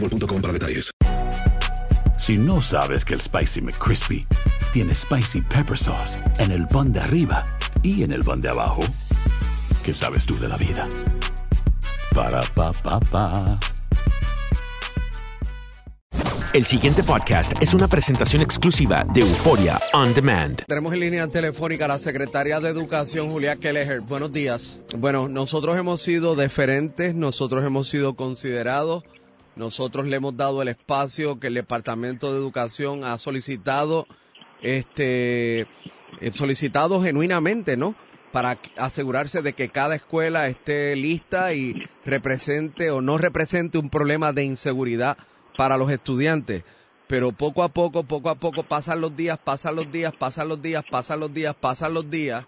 boostmobile.com para detalles. Si no sabes que el Spicy McCrispy tiene Spicy Pepper Sauce en el pan de arriba y en el pan de abajo, ¿qué sabes tú de la vida? Para, pa, pa, pa. El siguiente podcast es una presentación exclusiva de Euforia On Demand. Tenemos en línea telefónica a la secretaria de Educación, Julia Kelleher. Buenos días. Bueno, nosotros hemos sido deferentes, nosotros hemos sido considerados, nosotros le hemos dado el espacio que el Departamento de Educación ha solicitado, este, eh, solicitado genuinamente, ¿no? Para asegurarse de que cada escuela esté lista y represente o no represente un problema de inseguridad para los estudiantes. Pero poco a poco, poco a poco pasan los días, pasan los días, pasan los días, pasan los días, pasan los días.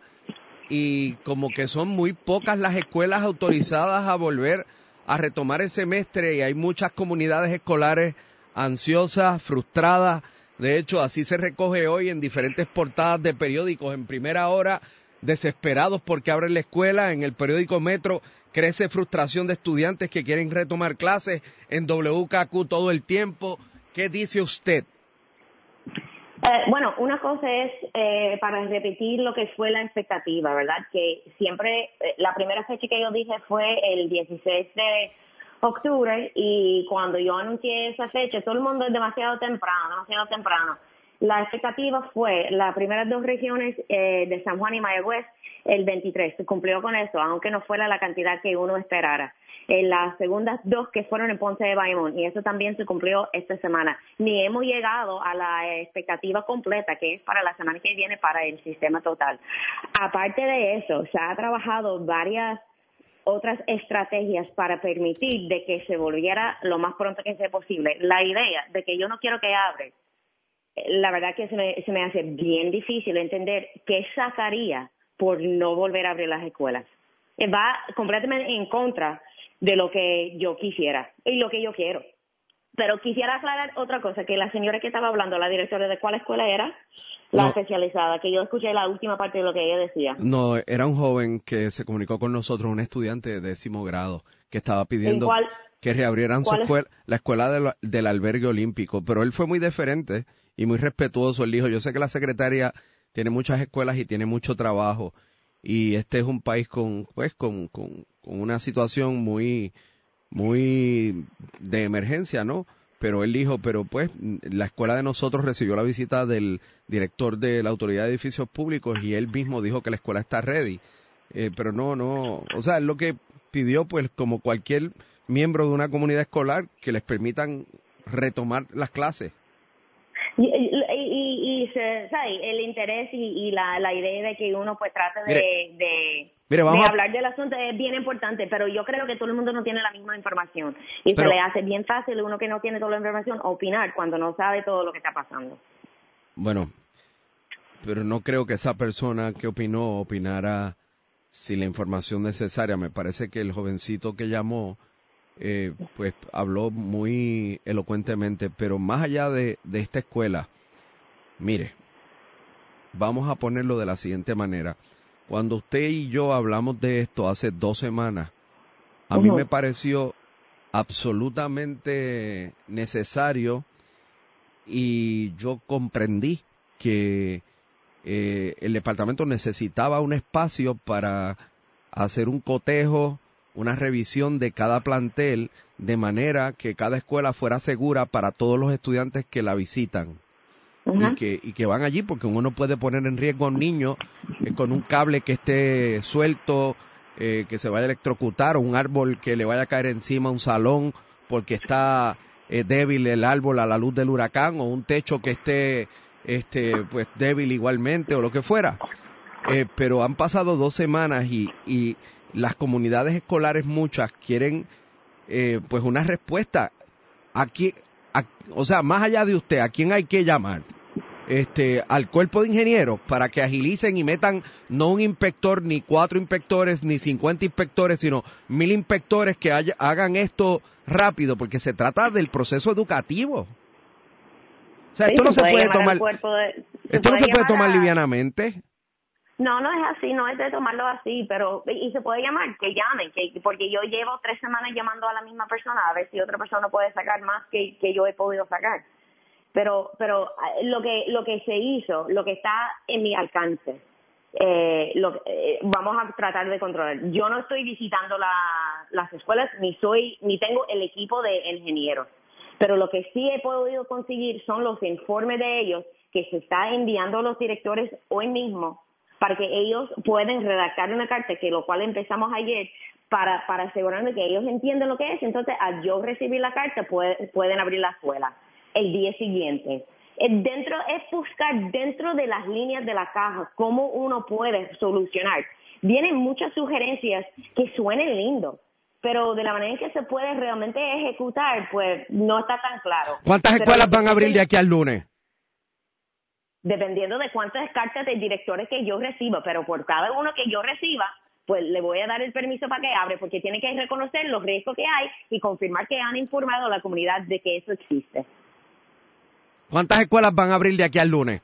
Y como que son muy pocas las escuelas autorizadas a volver a retomar el semestre y hay muchas comunidades escolares ansiosas, frustradas. De hecho, así se recoge hoy en diferentes portadas de periódicos en primera hora, desesperados porque abren la escuela. En el periódico Metro crece frustración de estudiantes que quieren retomar clases. En WKQ todo el tiempo. ¿Qué dice usted? Eh, bueno, una cosa es eh, para repetir lo que fue la expectativa, ¿verdad? Que siempre, eh, la primera fecha que yo dije fue el 16 de octubre y cuando yo anuncié esa fecha, todo el mundo es demasiado temprano, demasiado temprano. La expectativa fue las primeras dos regiones eh, de San Juan y Mayagüez el 23, se cumplió con eso, aunque no fuera la cantidad que uno esperara. En las segundas dos que fueron en Ponce de Bayamón, y eso también se cumplió esta semana. Ni hemos llegado a la expectativa completa, que es para la semana que viene para el sistema total. Aparte de eso, se ha trabajado varias otras estrategias para permitir de que se volviera lo más pronto que sea posible. La idea de que yo no quiero que abre, la verdad que se me, se me hace bien difícil entender qué sacaría por no volver a abrir las escuelas. Eh, Va completamente en contra de lo que yo quisiera y lo que yo quiero. Pero quisiera aclarar otra cosa, que la señora que estaba hablando, la directora de cuál escuela era, la No. especializada, que yo escuché la última parte de lo que ella decía. No, era un joven que se comunicó con nosotros, un estudiante de décimo grado, que estaba pidiendo que reabrieran su escuela, la escuela del, del albergue olímpico, pero él fue muy deferente y muy respetuoso. Él dijo, yo sé que la secretaria tiene muchas escuelas y tiene mucho trabajo y este es un país con, pues, con, con, con una situación muy, muy de emergencia, ¿no? Pero él dijo, pero pues la escuela de nosotros recibió la visita del director de la Autoridad de Edificios Públicos y él mismo dijo que la escuela está ready. Eh, pero no, no, o sea, es lo que pidió, pues como cualquier miembro de una comunidad escolar, que les permitan retomar las clases. Y, y, y- y se- ¿sabe? el interés y, la, la idea de que uno pues trate de, Mire. de, Mire, vamos de a- hablar del asunto es bien importante, pero yo creo que todo el mundo no tiene la misma información y Pero- se le hace bien fácil uno que no tiene toda la información opinar cuando no sabe todo lo que está pasando. Bueno, pero no creo que esa persona que opinó opinara sin la información necesaria. Me parece que el jovencito que llamó eh, pues habló muy elocuentemente, pero más allá de, de esta escuela, mire, vamos a ponerlo de la siguiente manera. Cuando usted y yo hablamos de esto hace dos semanas, a mí me pareció absolutamente necesario y yo comprendí que eh, el departamento necesitaba un espacio para hacer un cotejo, una revisión de cada plantel, de manera que cada escuela fuera segura para todos los estudiantes que la visitan. y, que, y que van allí, porque uno puede poner en riesgo a un niño eh, con un cable que esté suelto, eh, que se vaya a electrocutar, o un árbol que le vaya a caer encima a un salón porque está débil el árbol a la luz del huracán, o un techo que esté este, pues débil igualmente o lo que fuera. Eh, pero han pasado dos semanas y, y las comunidades escolares muchas quieren eh, pues una respuesta. Aquí, o sea, más allá de usted, ¿a quién hay que llamar? Este, al cuerpo de ingenieros para que agilicen y metan no un inspector, ni cuatro inspectores, ni cincuenta inspectores, sino mil inspectores que hagan esto rápido, porque se trata del proceso educativo. O sea, esto no se puede tomar. esto no se puede tomar livianamente. No, no es así, no es de tomarlo así, pero y se puede llamar, que llamen, que porque yo llevo tres semanas llamando a la misma persona a ver si otra persona puede sacar más que, que yo he podido sacar. Pero, pero eh, lo que lo que se hizo, lo que está en mi alcance, eh, lo, eh, vamos a tratar de controlar. Yo no estoy visitando la, las escuelas ni soy ni tengo el equipo de ingenieros pero lo que sí he podido conseguir son los informes de ellos que se está enviando a los directores hoy mismo para que ellos puedan redactar una carta, que lo cual empezamos ayer, para, para asegurarme que ellos entienden lo que es. Entonces, al yo recibir la carta, pueden abrir la escuela el día siguiente. Eh, dentro es buscar dentro de las líneas de la caja cómo uno puede solucionar. Vienen muchas sugerencias que suenen lindos, pero de la manera en que se puede realmente ejecutar, pues no está tan claro. ¿Cuántas escuelas van a abrir de aquí al lunes? Dependiendo de cuántas cartas de directores que yo reciba, pero por cada uno que yo reciba, pues le voy a dar el permiso para que abre, porque tiene que reconocer los riesgos que hay y confirmar que han informado a la comunidad de que eso existe. ¿Cuántas escuelas van a abrir de aquí al lunes?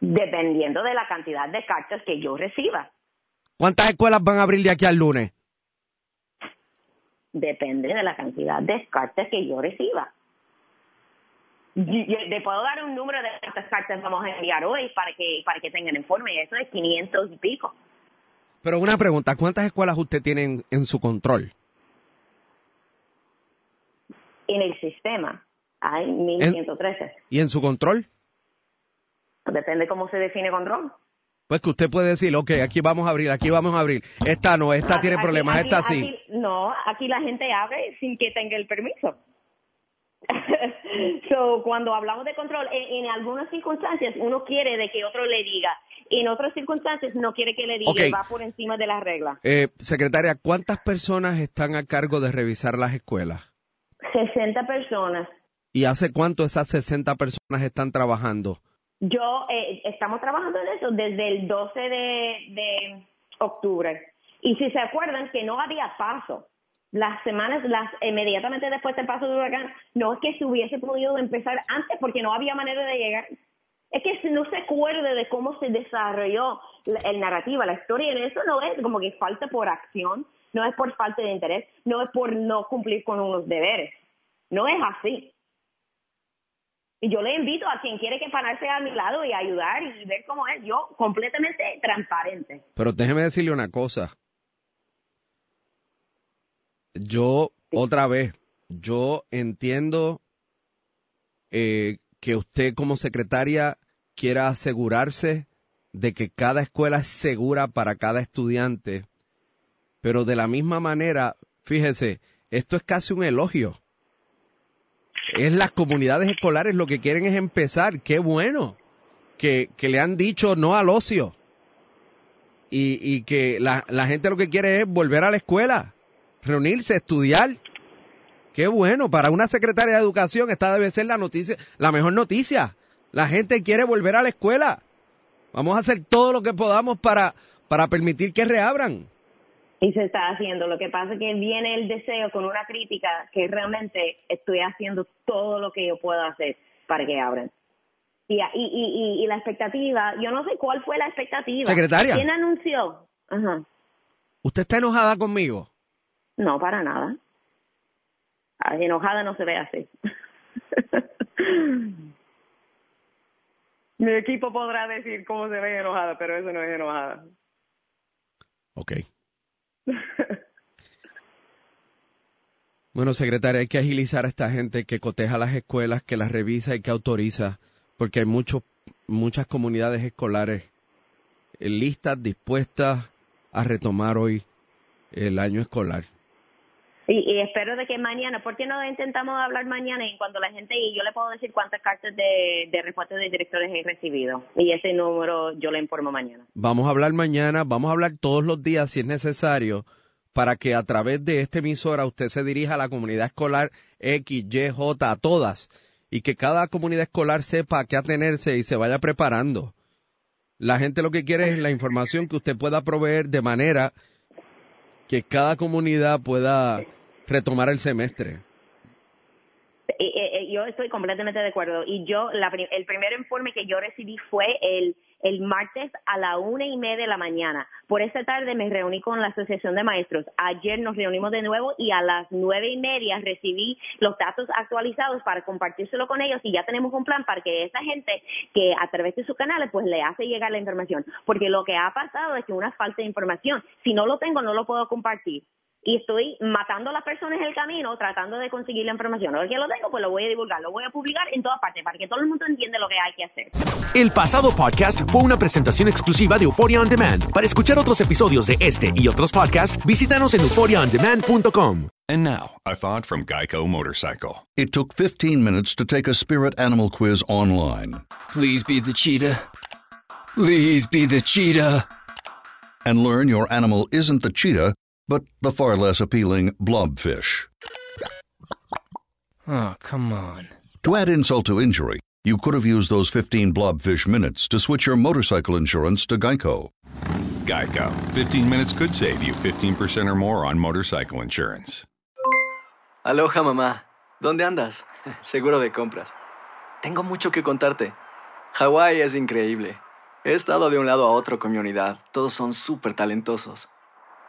Dependiendo de la cantidad de cartas que yo reciba. ¿Cuántas escuelas van a abrir de aquí al lunes? depende de la cantidad de cartas que yo reciba. Le puedo dar un número de cuántas cartas vamos a enviar hoy para que para que tengan informe. Eso es 500 y pico. Pero una pregunta, ¿cuántas escuelas usted tiene en, su control? En el sistema hay 1113. ¿Y en su control? Depende cómo se define control. Pues que usted puede decir, ok, aquí vamos a abrir, aquí vamos a abrir. Esta no, esta tiene problemas, esta sí. no, aquí la gente abre sin que tenga el permiso. so, cuando hablamos de control, en, algunas circunstancias uno quiere de que otro le diga, en otras circunstancias no quiere que le diga, va por encima de las reglas. Eh, secretaria, ¿cuántas personas están a cargo de revisar las escuelas? 60 personas. ¿Y hace cuánto esas 60 personas están trabajando? Yo, eh, estamos trabajando en eso desde el 12 de, octubre. Y si se acuerdan que no había paso, las semanas, las inmediatamente después del paso del huracán, no es que se hubiese podido empezar antes porque no había manera de llegar. Es que no se acuerde de cómo se desarrolló el narrativa, la historia, en eso no es como que falta por acción, no es por falta de interés, no es por no cumplir con unos deberes. No es así. Y yo le invito a quien quiere que pararse a mi lado y ayudar y ver cómo es. Yo completamente transparente. Pero déjeme decirle una cosa. Yo, otra vez, yo entiendo eh, que usted como secretaria quiera asegurarse de que cada escuela es segura para cada estudiante, pero de la misma manera, fíjese, esto es casi un elogio es las comunidades escolares lo que quieren es empezar. Qué bueno que, le han dicho no al ocio. Y, y que la, la, gente lo que quiere es volver a la escuela, reunirse, estudiar. Qué bueno, para una secretaria de educación esta debe ser la noticia, la mejor noticia. La gente quiere volver a la escuela. Vamos a hacer todo lo que podamos para, para permitir que reabran. y se está haciendo. Lo que pasa es que viene el deseo con una crítica que realmente estoy haciendo todo lo que yo puedo hacer para que abran. Y, y, y, la expectativa, yo no sé cuál fue la expectativa. Secretaria. ¿Quién anunció? Ajá. ¿Usted está enojada conmigo? No, para nada. Enojada no se ve así. Mi equipo podrá decir cómo se ve enojada, pero eso no es enojada. Ok. bueno, secretaria, hay que agilizar a esta gente que coteja las escuelas, que las revisa y que autoriza, porque hay muchos, muchas comunidades escolares eh, listas, dispuestas a retomar hoy el año escolar. Y, espero de que mañana, ¿por qué no intentamos hablar mañana y cuando la gente, y yo le puedo decir cuántas cartas de, de respuesta de directores he recibido? Y ese número yo le informo mañana. Vamos a hablar mañana, vamos a hablar todos los días si es necesario, para que a través de esta emisora usted se dirija a la comunidad escolar X, Y, J, a todas, y que cada comunidad escolar sepa a qué atenerse y se vaya preparando. La gente lo que quiere es la información que usted pueda proveer de manera que cada comunidad pueda retomar el semestre. yo estoy completamente de acuerdo. Y yo, el primer informe que yo recibí fue el, el martes a la una y media de la mañana. Por esta tarde me reuní con la Asociación de Maestros. Ayer nos reunimos de nuevo y a las nueve y media recibí los datos actualizados para compartírselo con ellos y ya tenemos un plan para que esa gente que a través de sus canales pues le hace llegar la información. Porque lo que ha pasado es que una falta de información. Si no lo tengo, no lo puedo compartir y estoy matando a las personas en el camino tratando de conseguir la información. Ahora que lo tengo, pues lo voy a divulgar, lo voy a publicar en todas partes para que todo el mundo entienda lo que hay que hacer. El pasado podcast fue una presentación exclusiva de Euphoria On Demand. Para escuchar otros episodios de este y otros podcasts, visítanos en euphoriaondemand.com. And now, a thought from Geico Motorcycle. It took 15 minutes to take a spirit animal quiz online. Please be the cheetah. Please be the cheetah. And learn your animal isn't the cheetah but the far less appealing blobfish. Oh, come on. To add insult to injury, you could have used those 15 blobfish minutes to switch your motorcycle insurance to Geico. Geico. 15 minutes could save you 15% or more on motorcycle insurance. Aloha, mamá. ¿Dónde andas? Seguro de compras. Tengo mucho que contarte. Hawái es increíble. He estado de un lado a otro con mi unidad. Todos son súper talentosos.